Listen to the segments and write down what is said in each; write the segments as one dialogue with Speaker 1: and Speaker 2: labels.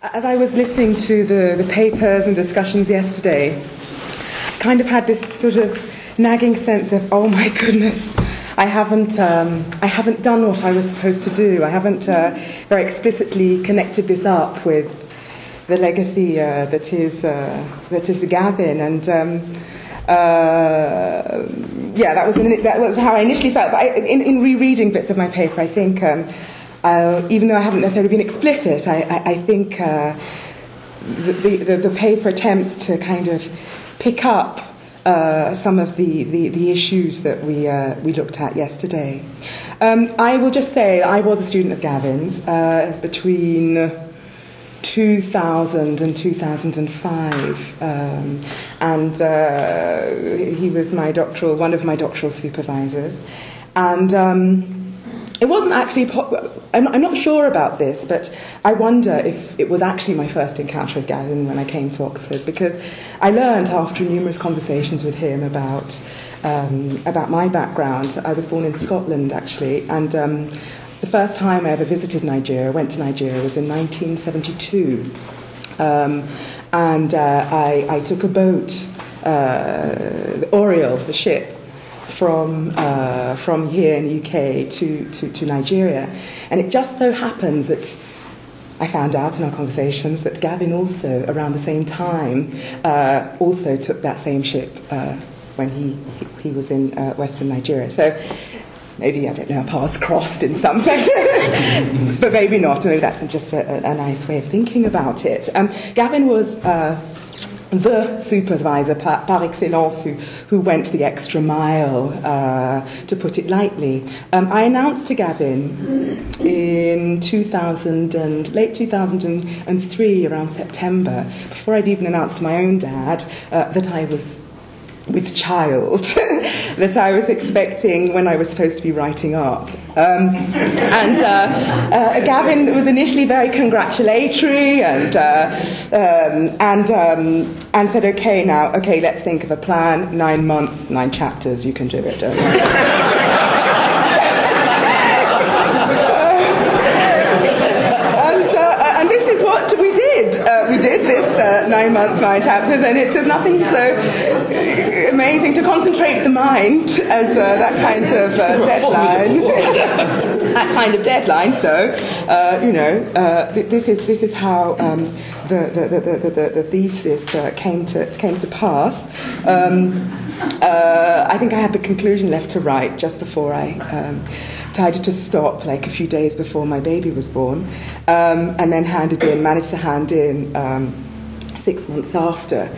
Speaker 1: As I was listening to the, the papers and discussions yesterday, I kind of had this sort of nagging sense of, oh my goodness, I haven't, um, I haven't done what I was supposed to do. I haven't uh, very explicitly connected this up with the legacy uh, that, is, uh, that is Gavin. And um, uh, yeah, that was, that was how I initially felt. But I, in, in rereading bits of my paper, I think. Um, uh, even though I haven't necessarily been explicit, I, I, I think uh, the, the, the, paper attempts to kind of pick up uh, some of the, the, the, issues that we, uh, we looked at yesterday. Um, I will just say I was a student of Gavin's uh, between 2000 and 2005, um, and uh, he was my doctoral, one of my doctoral supervisors, and. Um, it wasn't actually, po- I'm, I'm, not sure about this, but I wonder if it was actually my first encounter with Gavin when I came to Oxford, because I learned after numerous conversations with him about, um, about my background. I was born in Scotland, actually, and um, the first time I ever visited Nigeria, went to Nigeria, was in 1972. Um, and uh, I, I, took a boat, uh, the Aureol, the ship, from, uh, from here in the UK to, to, to Nigeria. And it just so happens that I found out in our conversations that Gavin also, around the same time, uh, also took that same ship uh, when he, he was in uh, Western Nigeria. So maybe, I don't know, paths crossed in some fashion, but maybe not. Maybe that's just a, a, nice way of thinking about it. Um, Gavin was uh, the supervisor par, par, excellence who, who went the extra mile, uh, to put it lightly. Um, I announced to Gavin in 2000 and late 2003, around September, before I'd even announced to my own dad uh, that I was with child that I was expecting when I was supposed to be writing up. Um, and uh, uh, Gavin was initially very congratulatory and, uh, um, and, um, and said, okay, now, okay, let's think of a plan. Nine months, nine chapters, you can do it. And this is what we did we did this uh, nine months, nine chapters, and it was nothing so amazing to concentrate the mind as uh, that kind of uh, deadline. that kind of deadline. So, uh, you know, uh, this is this is how um, the, the, the, the, the thesis uh, came to came to pass. Um, I think I had the conclusion left to write just before I. Um, decided to stop like a few days before my baby was born, um, and then handed in, managed to hand in um, six months after.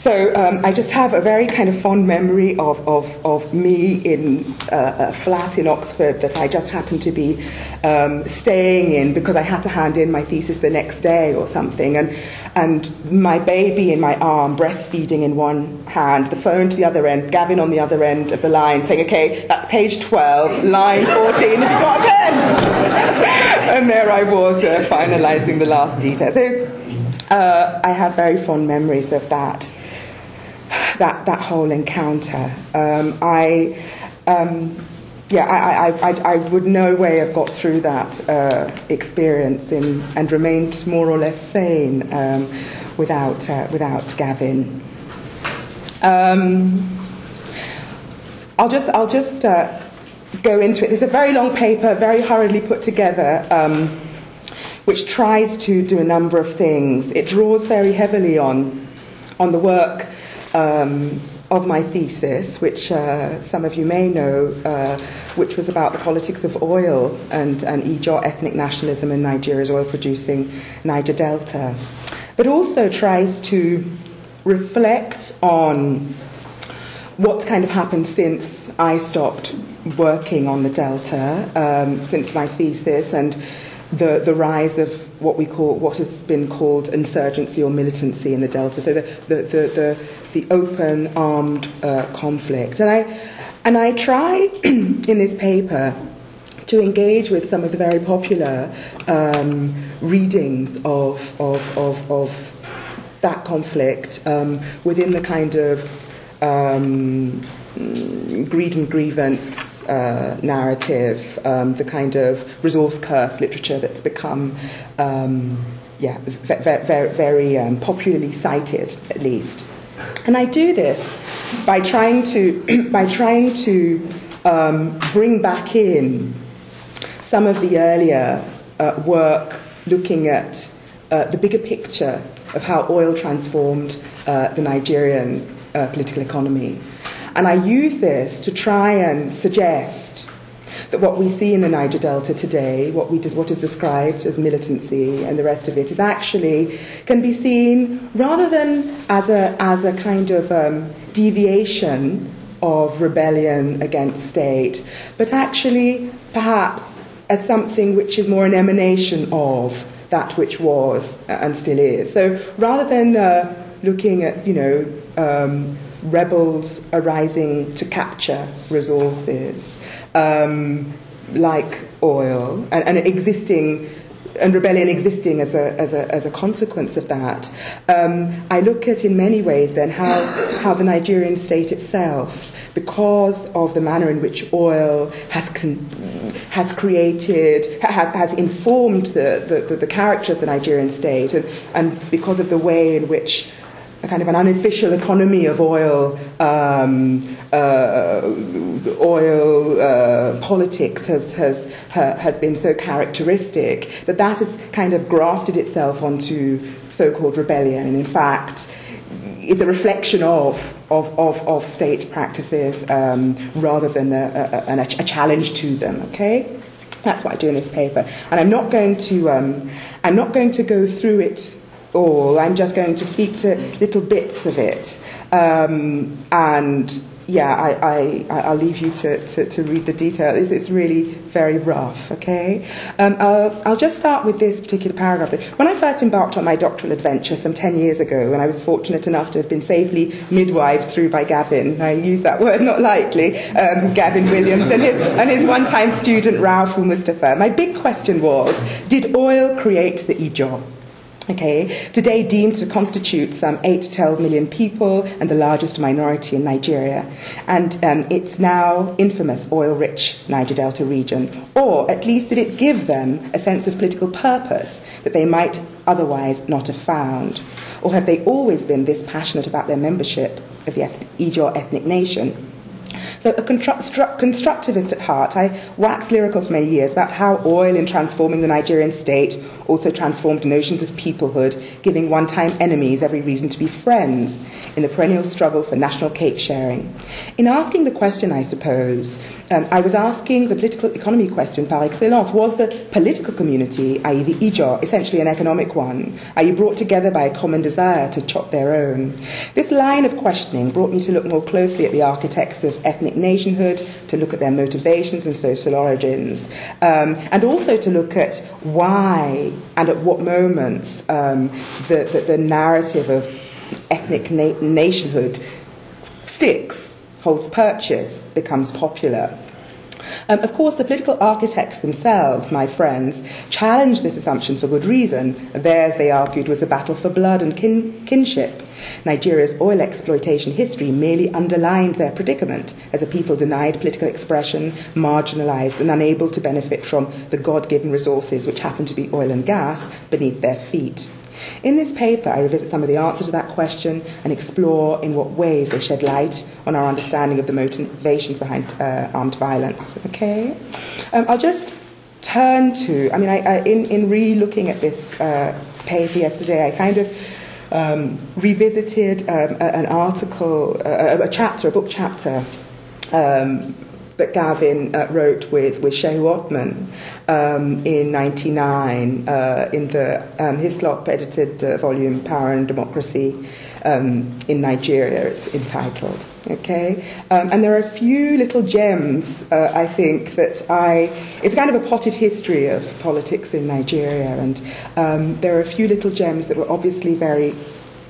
Speaker 1: So um, I just have a very kind of fond memory of, of, of me in uh, a flat in Oxford that I just happened to be um, staying in because I had to hand in my thesis the next day or something. And, and my baby in my arm, breastfeeding in one hand, the phone to the other end, Gavin on the other end of the line saying, okay, that's page 12, line 14, have you got a pen? and there I was uh, finalizing the last detail. So uh, I have very fond memories of that that, that whole encounter. Um, I, um, yeah, I, I, I, I, would no way have got through that uh, experience in, and remained more or less sane um, without, uh, without Gavin. Um, I'll just, I'll just uh, go into it. It's a very long paper, very hurriedly put together, um, which tries to do a number of things. It draws very heavily on, on the work um, of my thesis, which uh, some of you may know, uh, which was about the politics of oil and, and Ijaw ethnic nationalism in Nigeria's oil producing Niger Delta. But also tries to reflect on what's kind of happened since I stopped working on the Delta, um, since my thesis, and the, the rise of what we call what has been called insurgency or militancy in the Delta. So the, the, the, the the open armed uh, conflict. And I, and I try in this paper to engage with some of the very popular um, readings of, of, of, of, that conflict um, within the kind of um, greed and grievance uh, narrative, um, the kind of resource curse literature that's become um, yeah, very, very, very um, popularly cited, at least. And I do this by trying to, by trying to um, bring back in some of the earlier uh, work looking at uh, the bigger picture of how oil transformed uh, the Nigerian uh, political economy. And I use this to try and suggest that what we see in the Niger Delta today, what, we, what is described as militancy and the rest of it, is actually can be seen rather than as a, as a kind of um, deviation of rebellion against state, but actually perhaps as something which is more an emanation of that which was and still is. So rather than uh, looking at, you know, um, rebels arising to capture resources, um, like oil, and, and, existing, and rebellion existing as a, as a, as a consequence of that. Um, I look at, in many ways, then, how, how the Nigerian state itself, because of the manner in which oil has, con- has created, has, has informed the, the, the, character of the Nigerian state, and, and because of the way in which a kind of an unofficial economy of oil, um, uh, oil uh, politics has, has, has been so characteristic that that has kind of grafted itself onto so-called rebellion, and in fact is a reflection of, of, of, of state practices um, rather than a, a, a, a, challenge to them. Okay, that's what I do in this paper, and I'm not going to um, I'm not going to go through it all. I'm just going to speak to little bits of it. Um, and yeah, I, I, I'll leave you to, to, to, read the detail. It's, it's really very rough, okay? Um, I'll, I'll, just start with this particular paragraph. When I first embarked on my doctoral adventure some 10 years ago, and I was fortunate enough to have been safely midwived through by Gavin, I use that word not lightly, um, Gavin Williams, and his, and his one time student Raufu Mustapha, my big question was did oil create the Ijaw? Okay, today deemed to constitute some 8 to 12 million people and the largest minority in Nigeria. And um, it's now infamous oil rich Niger Delta region. Or at least did it give them a sense of political purpose that they might otherwise not have found? Or have they always been this passionate about their membership of the Ijaw ethnic nation? So, a constructivist at heart, I waxed lyrical for many years about how oil, in transforming the Nigerian state, also transformed notions of peoplehood, giving one time enemies every reason to be friends in the perennial struggle for national cake sharing. In asking the question, I suppose, um, I was asking the political economy question par excellence. Was the political community, i.e., the Ijaw, essentially an economic one? Are you brought together by a common desire to chop their own? This line of questioning brought me to look more closely at the architects of ethnic nationhood, to look at their motivations and social origins, um, and also to look at why and at what moments um, the, the, the, narrative of ethnic na- nationhood sticks holds purchase, becomes popular. Um, of course, the political architects themselves, my friends, challenged this assumption for good reason. Theirs, they argued, was a battle for blood and kin- kinship. Nigeria's oil exploitation history merely underlined their predicament as a people denied political expression, marginalized, and unable to benefit from the God given resources which happen to be oil and gas beneath their feet. In this paper, I revisit some of the answers to that question and explore in what ways they shed light on our understanding of the motivations behind uh, armed violence. Okay? Um, I'll just turn to, I mean, I, I, in, in re looking at this uh, paper yesterday, I kind of um, revisited um, an article, a, chapter, a book chapter. Um, that Gavin uh, wrote with, with Shehu Othman um, in 99 uh, in the um, Hislop edited uh, volume Power and Democracy um, in Nigeria, it's entitled. Okay? Um, and there are a few little gems, uh, I think, that I. It's kind of a potted history of politics in Nigeria, and um, there are a few little gems that were obviously very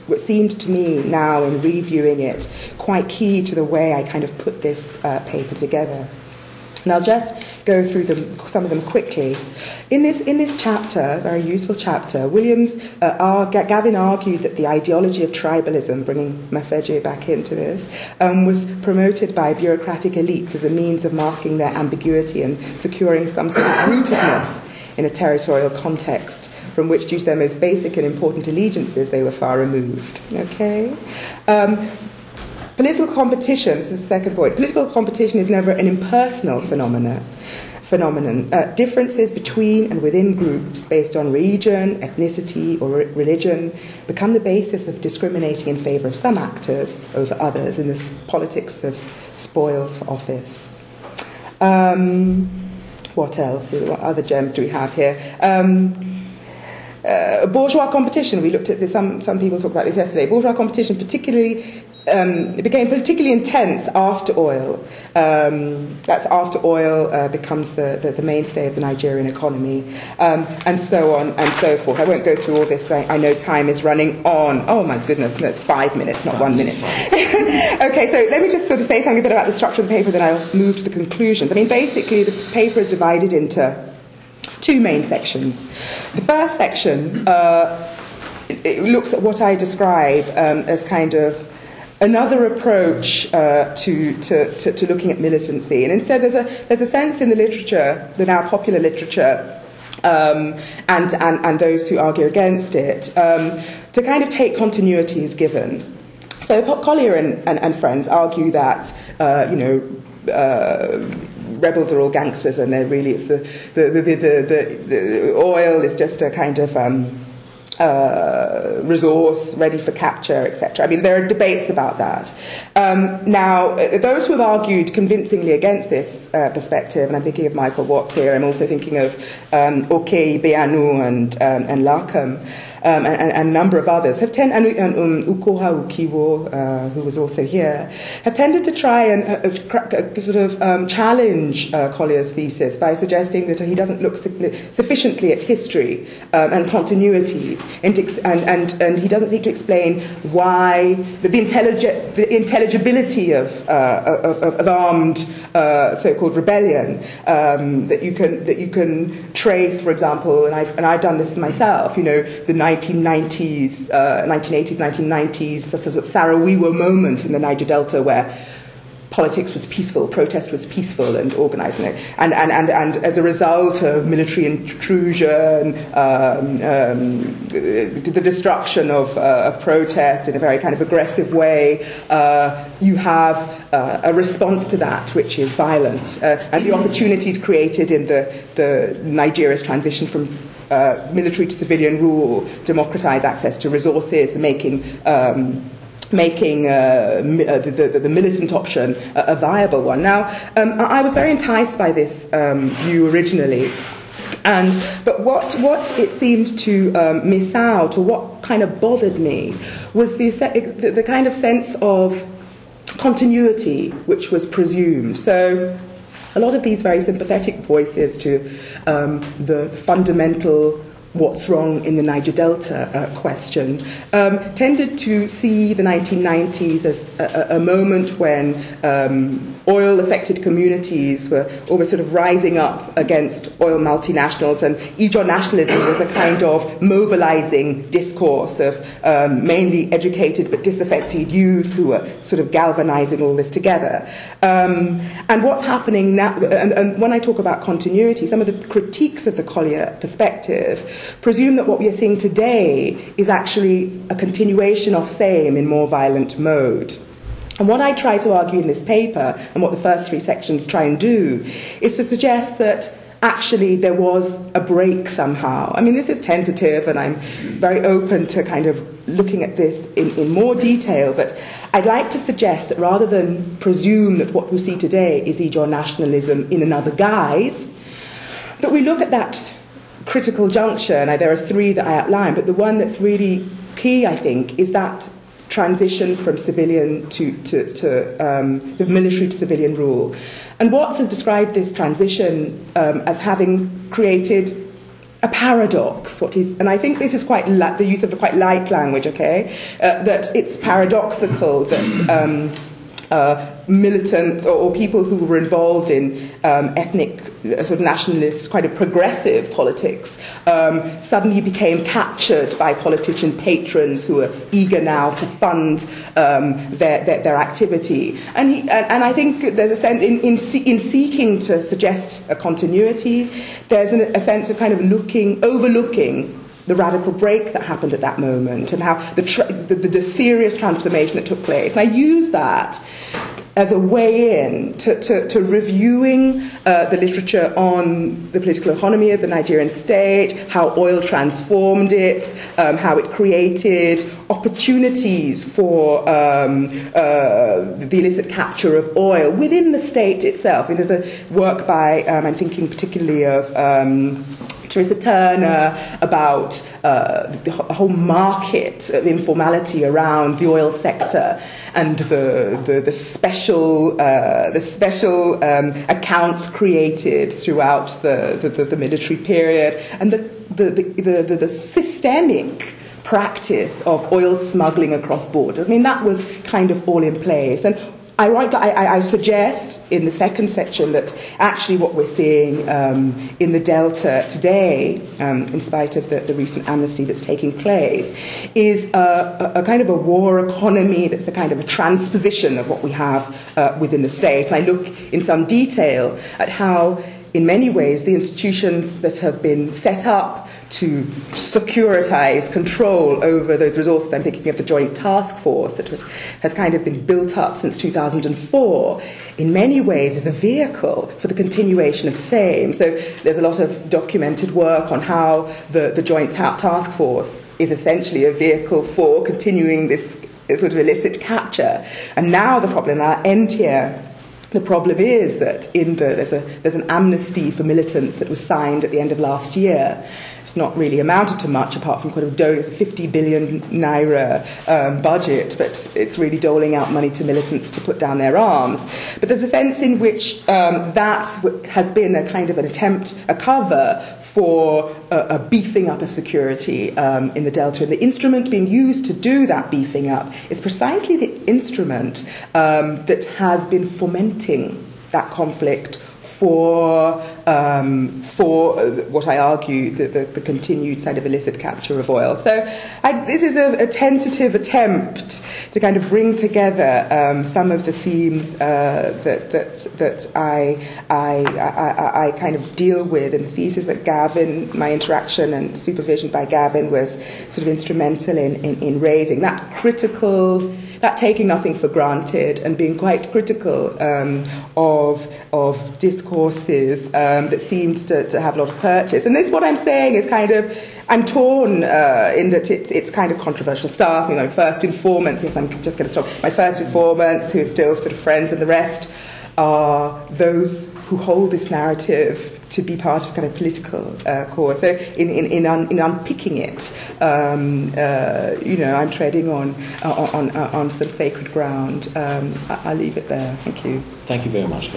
Speaker 1: what seemed to me now in reviewing it quite key to the way I kind of put this uh, paper together. I'll just go through them, some of them quickly. In this, in this chapter, very useful chapter, Williams, uh, Gavin argued that the ideology of tribalism, bringing Mafeje back into this, um, was promoted by bureaucratic elites as a means of masking their ambiguity and securing some sort of rootedness in a territorial context from which, due to their most basic and important allegiances, they were far removed. Okay? Um, political competition, this is the second point, political competition is never an impersonal phenomenon phenomenon. Uh, differences between and within groups based on region, ethnicity, or re- religion become the basis of discriminating in favour of some actors over others in this politics of spoils for office. Um, what else? What other gems do we have here? Um, uh, bourgeois competition. We looked at this. Some some people talked about this yesterday. Bourgeois competition, particularly um, it became particularly intense after oil. Um, that's after oil uh, becomes the, the, the, mainstay of the Nigerian economy, um, and so on and so forth. I won't go through all this. I, I, know time is running on. Oh my goodness, that's five minutes, not one minute. okay, so let me just sort of say something a bit about the structure of the paper, then I'll move to the conclusions. I mean, basically, the paper is divided into two main sections. The first section uh, it looks at what I describe um, as kind of another approach uh, to, to, to, to, looking at militancy. And instead, there's a, there's a sense in the literature, the now popular literature, um, and, and, and those who argue against it, um, to kind of take continuity as given. So Collier and, and, and friends argue that, uh, you know, uh, rebels are all gangsters and they're really, it's the, the, the, the, the oil is just a kind of... Um, uh, resource ready for capture, etc. I mean, there are debates about that. Um, now, those who have argued convincingly against this uh, perspective, and I'm thinking of Michael Watts here, I'm also thinking of um, Okey, Ibeanu, and, um, and Larkham um, and, and, a number of others, have tended, and, um, Ukoha Ukiwo, uh, who was also here, have tended to try and uh, uh, sort of um, challenge uh, Collier's thesis by suggesting that he doesn't look sufficiently at history um, and continuities, and, and, and, and, he doesn't seek to explain why the, the, intellig- the intelligibility of, uh, of, of, armed uh, so-called rebellion um, that you can that you can trace, for example, and I've and I've done this myself. You know, the 1990s, uh, 1980s, 1990s, the sort of Saro-Wiwa moment in the Niger Delta where politics was peaceful, protest was peaceful and organized. And, and, and, and as a result of military intrusion, um, um, the destruction of, uh, of protest in a very kind of aggressive way, uh, you have uh, a response to that which is violent. Uh, and the opportunities created in the, the Nigeria's transition from uh, military to civilian rule, democratize access to resources, making um, making uh, uh, the, the, the, militant option a, a viable one. Now, um, I was very enticed by this um, view originally. And, but what, what it seemed to um, miss out, or what kind of bothered me, was the, the, the kind of sense of continuity which was presumed. So, a lot of these very sympathetic voices to um, the fundamental what's wrong in the Niger Delta uh, question, um, tended to see the 1990s as a, a moment when um, oil affected communities were almost sort of rising up against oil multinationals, and Ijaw nationalism was a kind of mobilizing discourse of um, mainly educated but disaffected youth who were sort of galvanizing all this together. Um, and what's happening now, and, and when I talk about continuity, some of the critiques of the Collier perspective presume that what we are seeing today is actually a continuation of same in more violent mode. And what I try to argue in this paper, and what the first three sections try and do, is to suggest that actually there was a break somehow. I mean, this is tentative, and I'm very open to kind of looking at this in, in more detail, but I'd like to suggest that rather than presume that what we see today is Ijaw nationalism in another guise, that we look at that critical juncture, and there are three that I outline, but the one that's really key, I think, is that transition from civilian to, to, to um, the military to civilian rule. And Watts has described this transition um, as having created a paradox. What is, and I think this is quite li- the use of a quite light language. Okay, uh, that it's paradoxical that. Um, uh, militants or, or, people who were involved in um, ethnic, uh, sort of nationalist, quite a progressive politics, um, suddenly became captured by politician patrons who are eager now to fund um, their, their, their, activity. And, he, and, and, I think there's a sense, in, in, in, seeking to suggest a continuity, there's an, a sense of kind of looking, overlooking the radical break that happened at that moment and how the, tra- the, the, the, serious transformation that took place. And I use that as a way in to, to, to reviewing uh, the literature on the political economy of the Nigerian state, how oil transformed it, um, how it created opportunities for um, uh, the illicit capture of oil within the state itself. And there's a work by, um, I'm thinking particularly of. Terisa Turner about uh, the whole market of informality around the oil sector and the, the, the special, uh, the special um, accounts created throughout the, the, the, military period and the, the, the, the, the systemic practice of oil smuggling across borders. I mean, that was kind of all in place. And I, I, I, suggest in the second section that actually what we're seeing um, in the Delta today, um, in spite of the, the, recent amnesty that's taking place, is a, a, kind of a war economy that's a kind of a transposition of what we have uh, within the state. And I look in some detail at how, in many ways, the institutions that have been set up to securitize control over those resources. I'm thinking of the Joint Task Force that was, has kind of been built up since 2004. In many ways, is a vehicle for the continuation of same. So there's a lot of documented work on how the, the Joint Task Force is essentially a vehicle for continuing this sort of illicit capture. And now the problem, I'll end here the problem is that in the, there's, a, there's an amnesty for militants that was signed at the end of last year. It's not really amounted to much apart from kind of do- 50 billion naira um, budget, but it's really doling out money to militants to put down their arms. But there's a sense in which um, that has been a kind of an attempt, a cover for a, a beefing up of security um, in the Delta. And the instrument being used to do that beefing up is precisely the instrument um, that has been fomenting that conflict for, um, for uh, what I argue the, the, the, continued kind of illicit capture of oil. So I, this is a, a, tentative attempt to kind of bring together um, some of the themes uh, that, that, that I, I, I, I, kind of deal with in the thesis that Gavin, my interaction and supervision by Gavin was sort of instrumental in, in, in raising that critical that taking nothing for granted and being quite critical um, of, of discourses um, that seems to, to have a lot of purchase. And this, what I'm saying is kind of, I'm torn uh, in that it's, it's kind of controversial stuff. You know, first informants, yes, I'm just going to stop. My first informants, who are still sort of friends, and the rest are those who hold this narrative to be part of kind of political uh, cause. So in, in, in, un, in unpicking it, um, uh, you know, I'm treading on, uh, on, uh, on some sacred ground. Um, I, will leave it there. Thank you.
Speaker 2: Thank you very much.